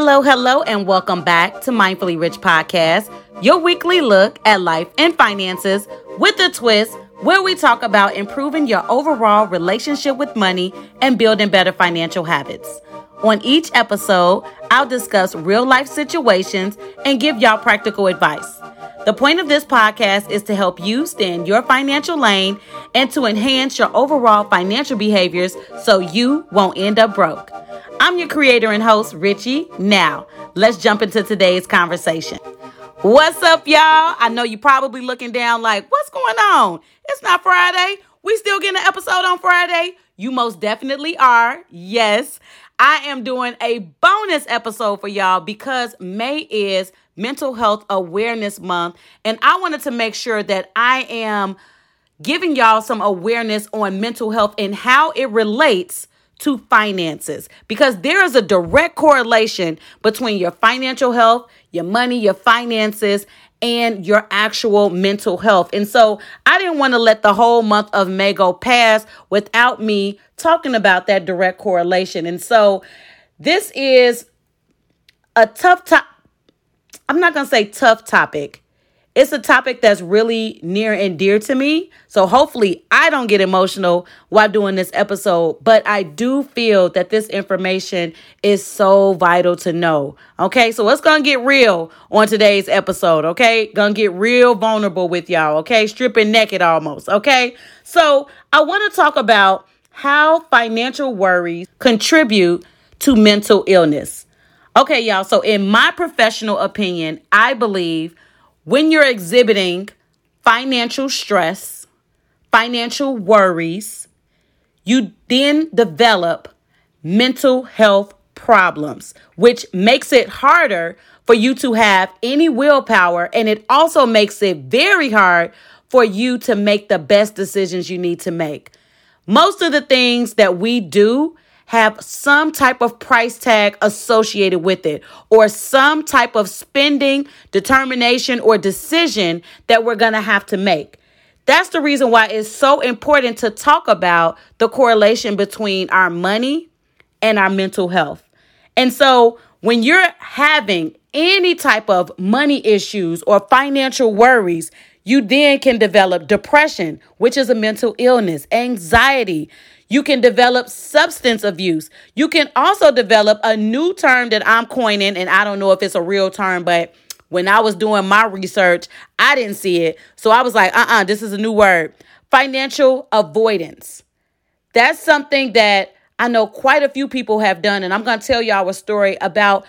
Hello, hello, and welcome back to Mindfully Rich Podcast, your weekly look at life and finances with a twist where we talk about improving your overall relationship with money and building better financial habits. On each episode, I'll discuss real life situations and give y'all practical advice. The point of this podcast is to help you stay in your financial lane and to enhance your overall financial behaviors so you won't end up broke. I'm your creator and host, RichE. Now, let's jump into today's conversation. What's up, y'all? I know you're probably looking down like, what's going on? It's not Friday. We still getting an episode on Friday. You most definitely are. Yes. I am doing a bonus episode for y'all because May is Mental Health Awareness Month. And I wanted to make sure that I am giving y'all some awareness on mental health and how it relates to finances because there is a direct correlation between your financial health, your money, your finances, and your actual mental health. And so I didn't want to let the whole month of May go past without me talking about that direct correlation. And so this is a tough topic. I'm not going to say tough topic it's a topic that's really near and dear to me. So hopefully I don't get emotional while doing this episode, but I do feel that this information is so vital to know. Okay, so it's gonna get real on today's episode. Okay, gonna get real vulnerable with y'all. Okay, stripping naked almost. Okay, so I wanna talk about how financial worries contribute to mental illness. Okay, y'all, so in my professional opinion, I believe when you're exhibiting financial stress, financial worries, you then develop mental health problems, which makes it harder for you to have any willpower. And it also makes it very hard for you to make the best decisions you need to make. Most of the things that we do have some type of price tag associated with it or some type of spending determination or decision that we're going to have to make. That's the reason why it's so important to talk about the correlation between our money and our mental health. And so when you're having any type of money issues or financial worries, you then can develop depression, which is a mental illness, anxiety. You can develop substance abuse. You can also develop a new term that I'm coining, and I don't know if it's a real term, but when I was doing my research, I didn't see it. So I was like, uh uh-uh, uh this is a new word financial avoidance. That's something that I know quite a few people have done. And I'm going to tell y'all a story about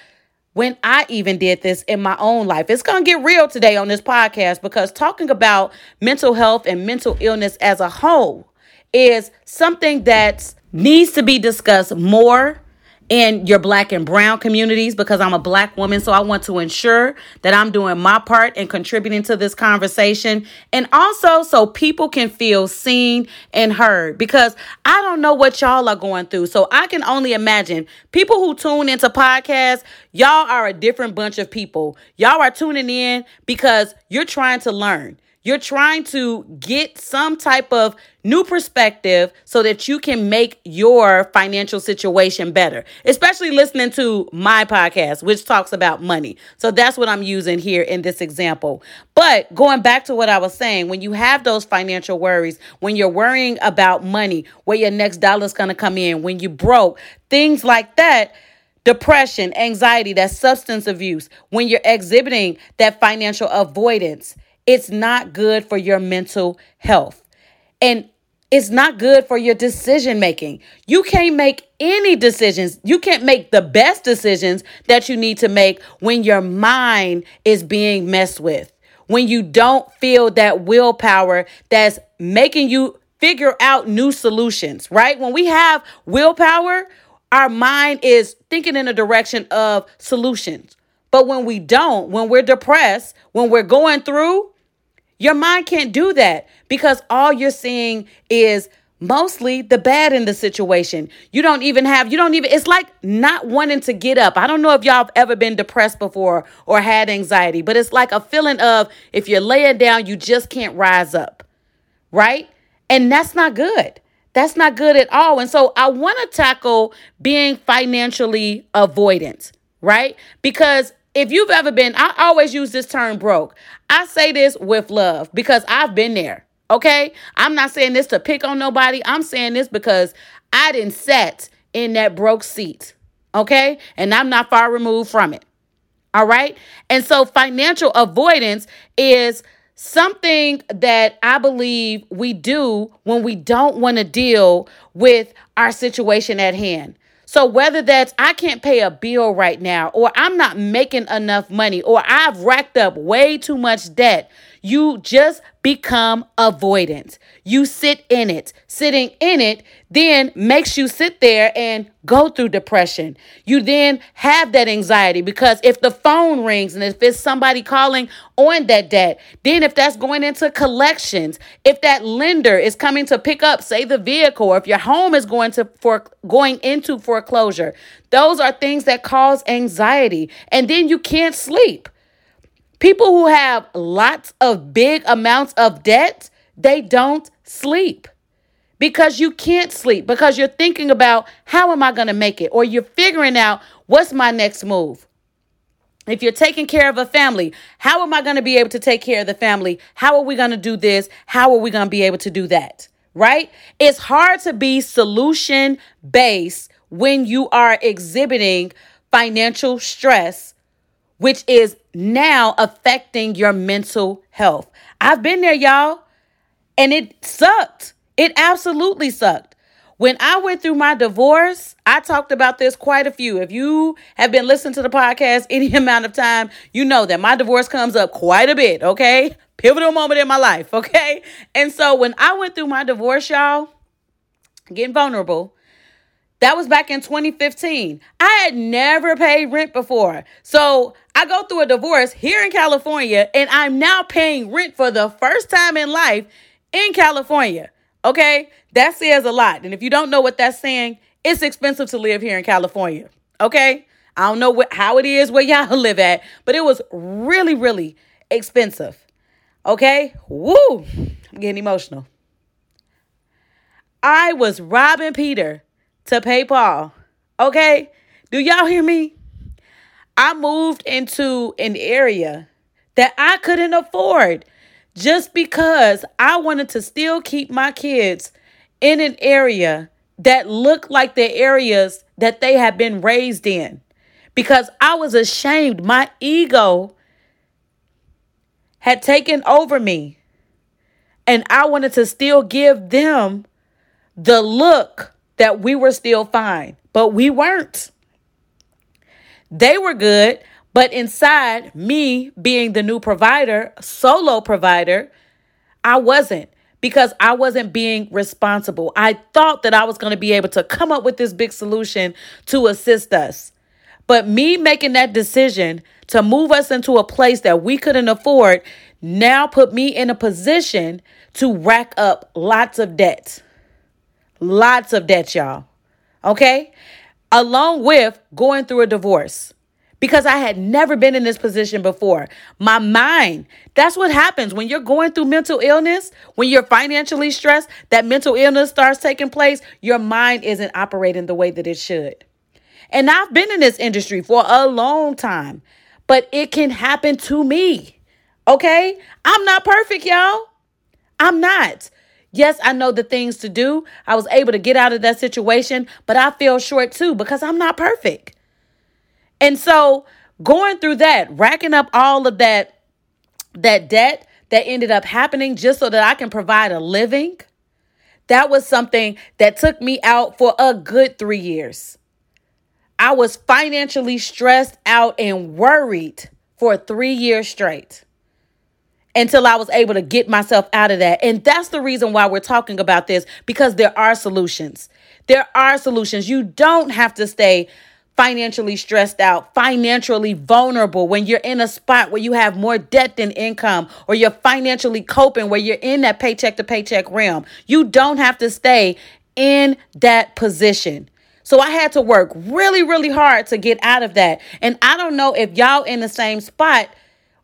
when I even did this in my own life. It's going to get real today on this podcast because talking about mental health and mental illness as a whole is something that needs to be discussed more in your black and brown communities because I'm a black woman. So I want to ensure that I'm doing my part and contributing to this conversation. And also so people can feel seen and heard because I don't know what y'all are going through. So I can only imagine people who tune into podcasts, y'all are a different bunch of people. Y'all are tuning in because you're trying to learn. You're trying to get some type of new perspective so that you can make your financial situation better, especially listening to my podcast, which talks about money. So that's what I'm using here in this example. But going back to what I was saying, when you have those financial worries, when you're worrying about money, where your next dollar is going to come in, when you broke, things like that depression, anxiety, that substance abuse, when you're exhibiting that financial avoidance, it's not good for your mental health. And it's not good for your decision making. You can't make any decisions. You can't make the best decisions that you need to make when your mind is being messed with. When you don't feel that willpower that's making you figure out new solutions, right? When we have willpower, our mind is thinking in a direction of solutions. But when we don't, when we're depressed, when we're going through, your mind can't do that because all you're seeing is mostly the bad in the situation. You don't even have, you don't even, it's like not wanting to get up. I don't know if y'all have ever been depressed before or had anxiety, but it's like a feeling of if you're laying down, you just can't rise up, right? And that's not good. That's not good at all. And so I want to tackle being financially avoidant. right? Because if you've ever been, I always use this term broke. I say this with love because I've been there. Okay. I'm not saying this to pick on nobody. I'm saying this because I didn't sat in that broke seat. Okay. And I'm not far removed from it. All right. And so financial avoidance is something that I believe we do when we don't want to deal with our situation at hand. So, whether that's I can't pay a bill right now, or I'm not making enough money, or I've racked up way too much debt, you just become avoidant. You sit in it. Sitting in it then makes you sit there and go through depression. You then have that anxiety because if the phone rings and if it's somebody calling on that debt, then if that's going into collections, if that lender is coming to pick up, say the vehicle, or if your home is going to for going into foreclosure, those are things that cause anxiety. And then you can't sleep. People who have lots of big amounts of debt, they don't sleep because you can't sleep because you're thinking about how am I going to make it or you're figuring out what's my next move. If you're taking care of a family, how am I going to be able to take care of the family? How are we going to do this? How are we going to be able to do that? Right? It's hard to be solution based when you are exhibiting financial stress which is now affecting your mental health. I've been there, y'all, and it sucked. It absolutely sucked. When I went through my divorce, I talked about this quite a few. If you have been listening to the podcast any amount of time, you know that my divorce comes up quite a bit, okay? Pivotal moment in my life, okay? And so when I went through my divorce, y'all, getting vulnerable, that was back in 2015. I had never paid rent before. So I go through a divorce here in California, and I'm now paying rent for the first time in life in California. Okay? That says a lot. And if you don't know what that's saying, it's expensive to live here in California. Okay? I don't know what, how it is where y'all live at, but it was really, really expensive. Okay? Woo! I'm getting emotional. I was robbing Peter to PayPal. Okay? Do y'all hear me? I moved into an area that I couldn't afford just because I wanted to still keep my kids in an area that looked like the areas that they had been raised in. Because I was ashamed. My ego had taken over me. And I wanted to still give them the look that we were still fine, but we weren't. They were good, but inside me being the new provider, solo provider, I wasn't because I wasn't being responsible. I thought that I was going to be able to come up with this big solution to assist us. But me making that decision to move us into a place that we couldn't afford now put me in a position to rack up lots of debt. Lots of debt, y'all. Okay? along with going through a divorce because I had never been in this position before. My mind, that's what happens when you're going through mental illness, when you're financially stressed, that mental illness starts taking place, your mind isn't operating the way that it should. And I've been in this industry for a long time, but it can happen to me. Okay? I'm not perfect, y'all. I'm not. Yes, I know the things to do. I was able to get out of that situation, but I feel short too because I'm not perfect. And so going through that, racking up all of that that debt that ended up happening just so that I can provide a living, that was something that took me out for a good 3 years. I was financially stressed out and worried for 3 years straight until I was able to get myself out of that. And that's the reason why we're talking about this because there are solutions. There are solutions. You don't have to stay financially stressed out, financially vulnerable when you're in a spot where you have more debt than income or you're financially coping where you're in that paycheck to paycheck realm. You don't have to stay in that position. So I had to work really, really hard to get out of that. And I don't know if y'all in the same spot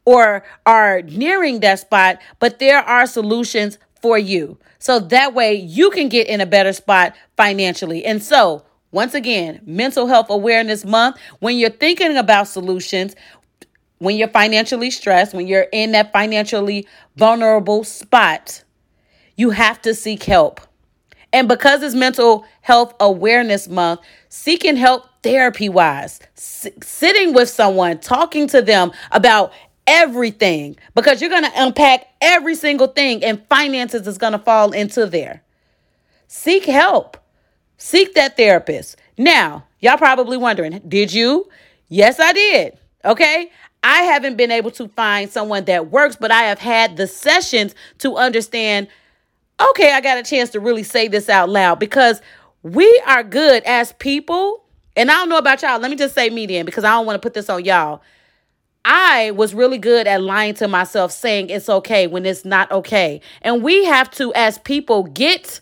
or are nearing that spot, but there are solutions for you. So that way you can get in a better spot financially. And so once again, Mental Health Awareness Month, when you're thinking about solutions, when you're financially stressed, when you're in that financially vulnerable spot, you have to seek help. And because it's Mental Health Awareness Month, seeking help therapy wise, s- sitting with someone, talking to them about everything, because you're going to unpack every single thing, and finances is going to fall into there. Seek help. Seek that therapist. Now, y'all probably wondering, did you? Yes, I did. Okay. I haven't been able to find someone that works, but I have had the sessions to understand okay, I got a chance to really say this out loud because we are good as people. And I don't know about y'all. Let me just say me then because I don't want to put this on y'all. I was really good at lying to myself, saying it's okay when it's not okay. And we have to, as people, get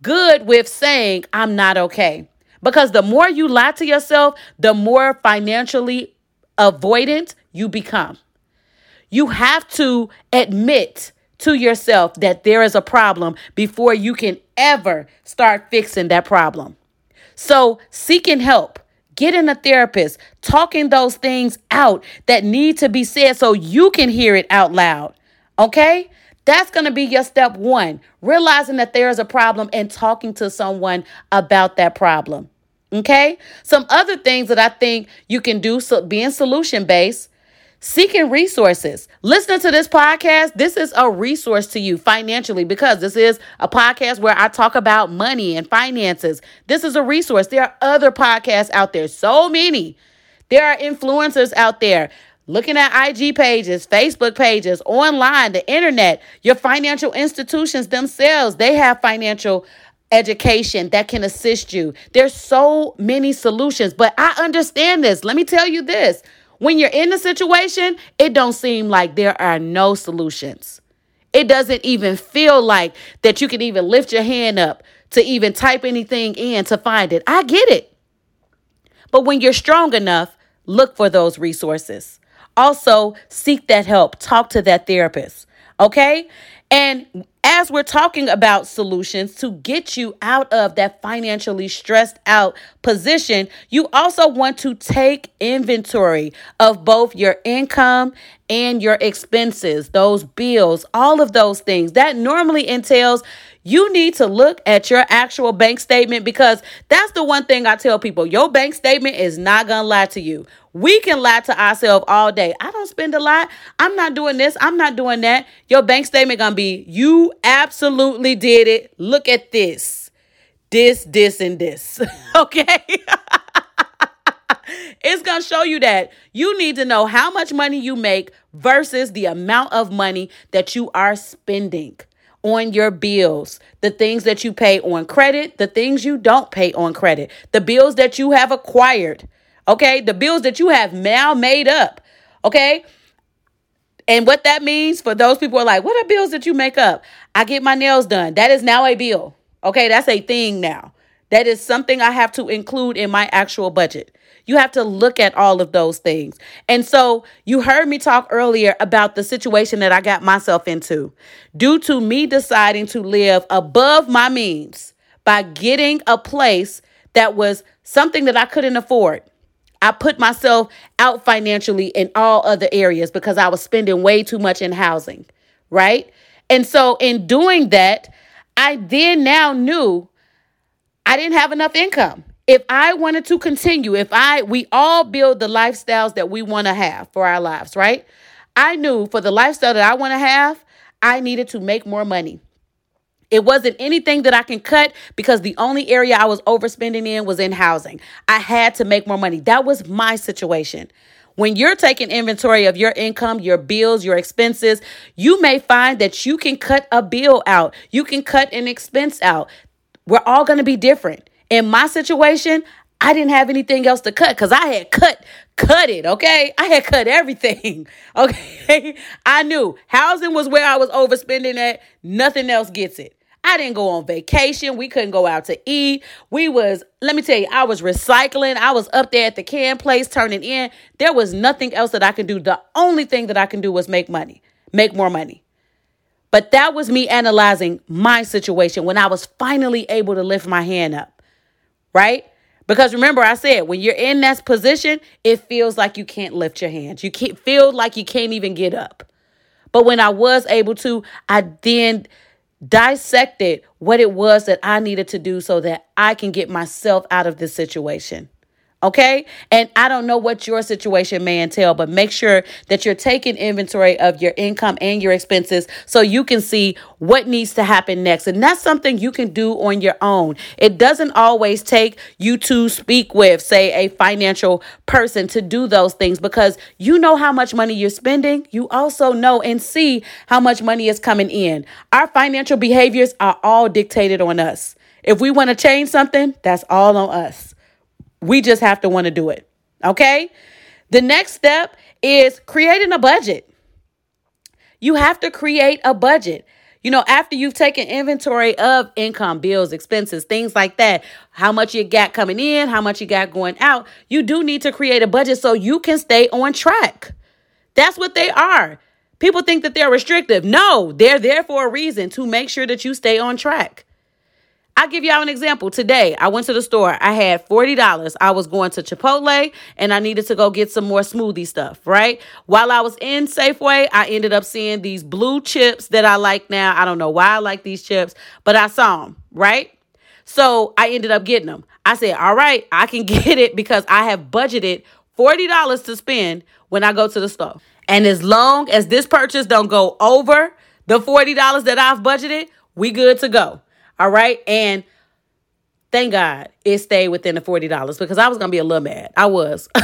good with saying, I'm not okay. Because the more you lie to yourself, the more financially avoidant you become. You have to admit to yourself that there is a problem before you can ever start fixing that problem. So, seeking help, getting a therapist, talking those things out that need to be said so you can hear it out loud. Okay? That's going to be your step one, realizing that there is a problem and talking to someone about that problem. Okay? Some other things that I think you can do, so being solution based, seeking resources. Listening to this podcast, this is a resource to you financially because this is a podcast where I talk about money and finances. This is a resource. There are other podcasts out there, so many. There are influencers out there looking at IG pages, Facebook pages, online, the internet, your financial institutions themselves, they have financial education that can assist you. There's so many solutions, but I understand this. Let me tell you this. When you're in a situation, it don't seem like there are no solutions. It doesn't even feel like that you can even lift your hand up to even type anything in to find it. I get it. But when you're strong enough, look for those resources. Also, seek that help. Talk to that therapist. Okay? And as we're talking about solutions to get you out of that financially stressed out position, you also want to take inventory of both your income and your expenses, those bills, all of those things. That normally entails you need to look at your actual bank statement because that's the one thing I tell people your bank statement is not going to lie to you. We can lie to ourselves all day. I don't spend a lot. I'm not doing this. I'm not doing that. Your bank statement going to be you absolutely did it. Look at this. This, this, and this. okay? it's going to show you that you need to know how much money you make versus the amount of money that you are spending on your bills, the things that you pay on credit, the things you don't pay on credit, the bills that you have acquired, okay, the bills that you have now made up, okay. And what that means for those people are like, what are bills that you make up? I get my nails done. That is now a bill. Okay, that's a thing now. That is something I have to include in my actual budget. You have to look at all of those things. And so you heard me talk earlier about the situation that I got myself into due to me deciding to live above my means by getting a place that was something that I couldn't afford. I put myself out financially in all other areas because I was spending way too much in housing, right? And so in doing that, I then now knew I didn't have enough income if I wanted to continue, if I, we all build the lifestyles that we want to have for our lives, right? I knew for the lifestyle that I want to have, I needed to make more money. It wasn't anything that I can cut because the only area I was overspending in was in housing. I had to make more money. That was my situation. When you're taking inventory of your income, your bills, your expenses, you may find that you can cut a bill out. You can cut an expense out. We're all going to be different. In my situation, I didn't have anything else to cut because I had cut, cut it, okay? I had cut everything, okay? I knew housing was where I was overspending at. Nothing else gets it. I didn't go on vacation. We couldn't go out to eat. We was, let me tell you, I was recycling. I was up there at the can place turning in. There was nothing else that I could do. The only thing that I can do was make money, make more money. But that was me analyzing my situation when I was finally able to lift my hand up right? Because remember, I said when you're in that position, it feels like you can't lift your hands. You can't feel like you can't even get up. But when I was able to, I then dissected what it was that I needed to do so that I can get myself out of this situation. Okay. And I don't know what your situation may entail, but make sure that you're taking inventory of your income and your expenses so you can see what needs to happen next. And that's something you can do on your own. It doesn't always take you to speak with, say, a financial person to do those things because you know how much money you're spending. You also know and see how much money is coming in. Our financial behaviors are all dictated on us. If we want to change something, that's all on us. We just have to want to do it. Okay. The next step is creating a budget. You have to create a budget. You know, after you've taken inventory of income, bills, expenses, things like that, how much you got coming in, how much you got going out, you do need to create a budget so you can stay on track. That's what they are. People think that they're restrictive. No, they're there for a reason to make sure that you stay on track. I'll give y'all an example. Today, I went to the store. I had $40. I was going to Chipotle and I needed to go get some more smoothie stuff, right? While I was in Safeway, I ended up seeing these blue chips that I like now. I don't know why I like these chips, but I saw them, right? So I ended up getting them. I said, all right, I can get it because I have budgeted $40 to spend when I go to the store. And as long as this purchase don't go over the $40 that I've budgeted, we good to go. All right. And thank God it stayed within the $40 because I was going to be a little mad. I was.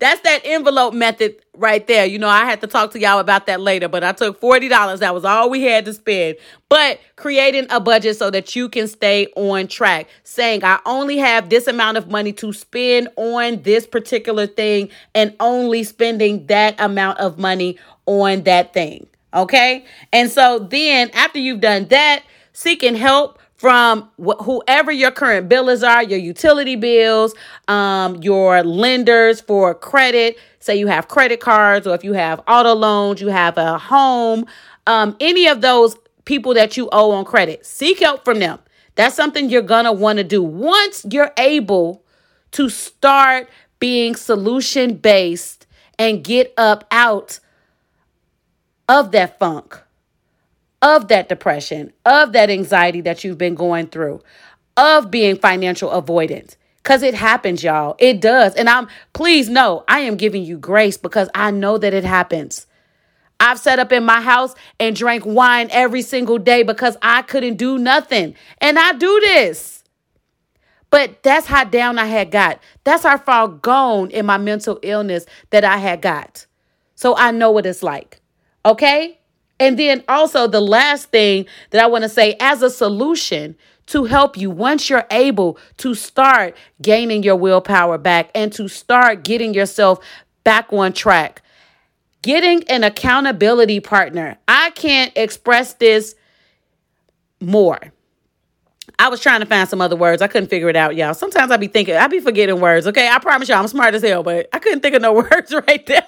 That's that envelope method right there. You know, I had to talk to y'all about that later, but I took $40. That was all we had to spend. But creating a budget so that you can stay on track, saying, I only have this amount of money to spend on this particular thing and only spending that amount of money on that thing. Okay. And so then after you've done that, seeking help from wh- whoever your current billers are, your utility bills, um, your lenders for credit. Say you have credit cards, or if you have auto loans, you have a home, um, any of those people that you owe on credit, seek help from them. That's something you're gonna want to do once you're able to start being solution based and get up out of that funk, of that depression, of that anxiety that you've been going through, of being financial avoidant. Cause it happens, y'all. It does. And I'm please know I am giving you grace because I know that it happens. I've sat up in my house and drank wine every single day because I couldn't do nothing. And I do this. But that's how down I had got. That's how far gone in my mental illness that I had got. So I know what it's like. Okay? And then also, the last thing that I want to say as a solution to help you once you're able to start gaining your willpower back and to start getting yourself back on track, getting an accountability partner. I can't express this more. I was trying to find some other words. I couldn't figure it out, y'all. Sometimes I be thinking, I be forgetting words. Okay, I promise y'all, I'm smart as hell, but I couldn't think of no words right there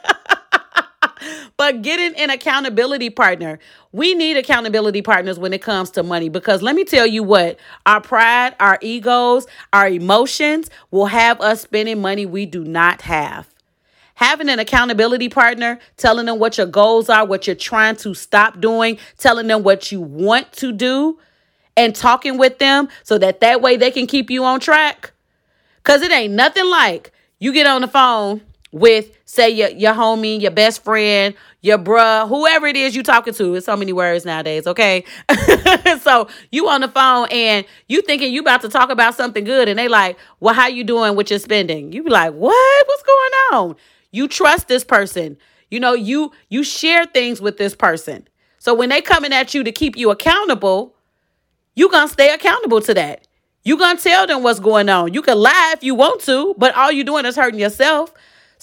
but getting an accountability partner. We need accountability partners when it comes to money because let me tell you what our pride, our egos, our emotions will have us spending money we do not have. Having an accountability partner, telling them what your goals are, what you're trying to stop doing, telling them what you want to do, and talking with them so that that way they can keep you on track. Because it ain't nothing like you get on the phone with say your your homie, your best friend, your bruh, whoever it is you talking to. It's so many words nowadays, okay? so you on the phone and you thinking you about to talk about something good and they like, well, how you doing with your spending? You be like, what? What's going on? You trust this person. You know, you you share things with this person. So when they coming at you to keep you accountable, you gonna stay accountable to that. You gonna tell them what's going on. You can lie if you want to, but all you doing is hurting yourself.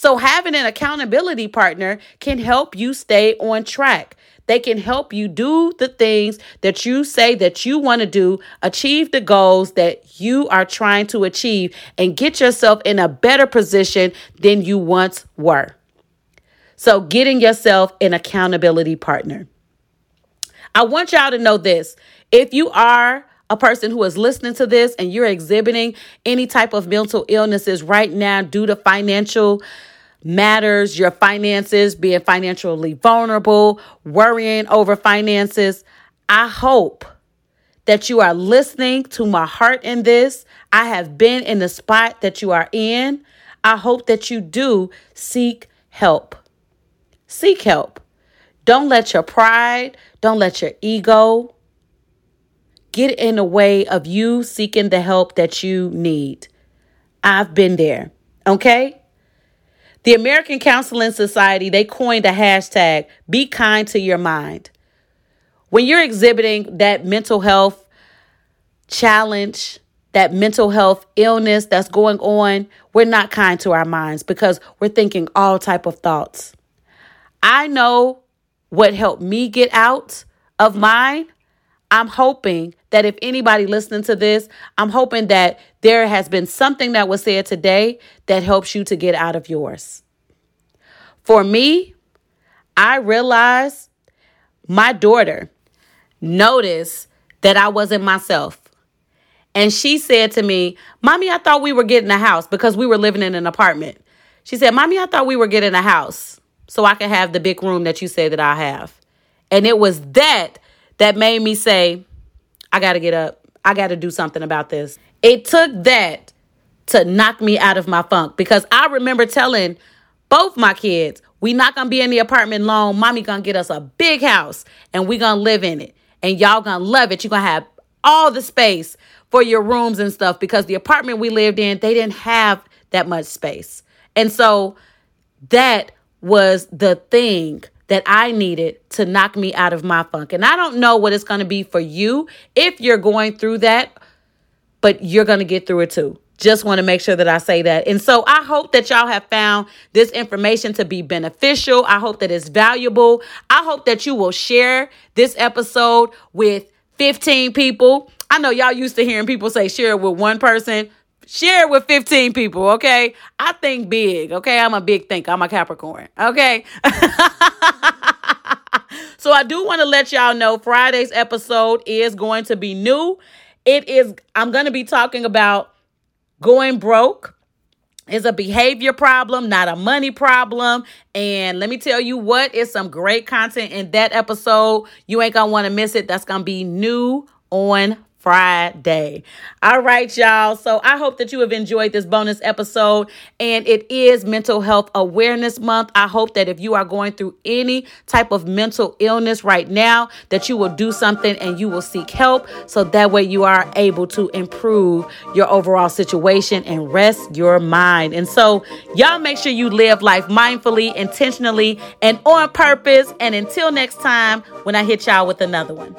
So, having an accountability partner can help you stay on track. They can help you do the things that you say that you want to do, achieve the goals that you are trying to achieve, and get yourself in a better position than you once were. So, getting yourself an accountability partner. I want y'all to know this. If you are a person who is listening to this and you're exhibiting any type of mental illnesses right now due to financial matters, your finances, being financially vulnerable, worrying over finances, I hope that you are listening to my heart in this. I have been in the spot that you are in. I hope that you do seek help. Seek help. Don't let your pride, don't let your ego get in the way of you seeking the help that you need. I've been there. Okay? The American Counseling Society, they coined a hashtag, be kind to your mind. When you're exhibiting that mental health challenge, that mental health illness that's going on, we're not kind to our minds because we're thinking all type of thoughts. I know what helped me get out of mine. I'm hoping that if anybody listening to this, I'm hoping that there has been something that was said today that helps you to get out of yours. For me, I realized my daughter noticed that I wasn't myself. And she said to me, Mommy, I thought we were getting a house because we were living in an apartment. She said, Mommy, I thought we were getting a house so I could have the big room that you say that I have. And it was that that made me say, I got to get up. I got to do something about this. It took that to knock me out of my funk because I remember telling both my kids, we not going to be in the apartment long. Mommy going to get us a big house and we going to live in it. And y'all going to love it. You're going to have all the space for your rooms and stuff because the apartment we lived in, they didn't have that much space. And so that was the thing that I needed to knock me out of my funk. And I don't know what it's going to be for you if you're going through that, but you're going to get through it too. Just want to make sure that I say that. And so I hope that y'all have found this information to be beneficial. I hope that it's valuable. I hope that you will share this episode with 15 people. I know y'all used to hearing people say share it with one person. Share it with 15 people, okay? I think big, okay? I'm a big thinker. I'm a Capricorn, okay? so I do want to let y'all know Friday's episode is going to be new. It is, I'm going to be talking about going broke is a behavior problem, not a money problem. And let me tell you what is some great content in that episode. You ain't gonna want to miss it. That's gonna be new on Friday. All right, y'all. So I hope that you have enjoyed this bonus episode. And it is Mental Health Awareness Month. I hope that if you are going through any type of mental illness right now, that you will do something and you will seek help. So that way you are able to improve your overall situation and rest your mind. And so, y'all make sure you live life mindfully, intentionally, and on purpose. And until next time, when I hit y'all with another one.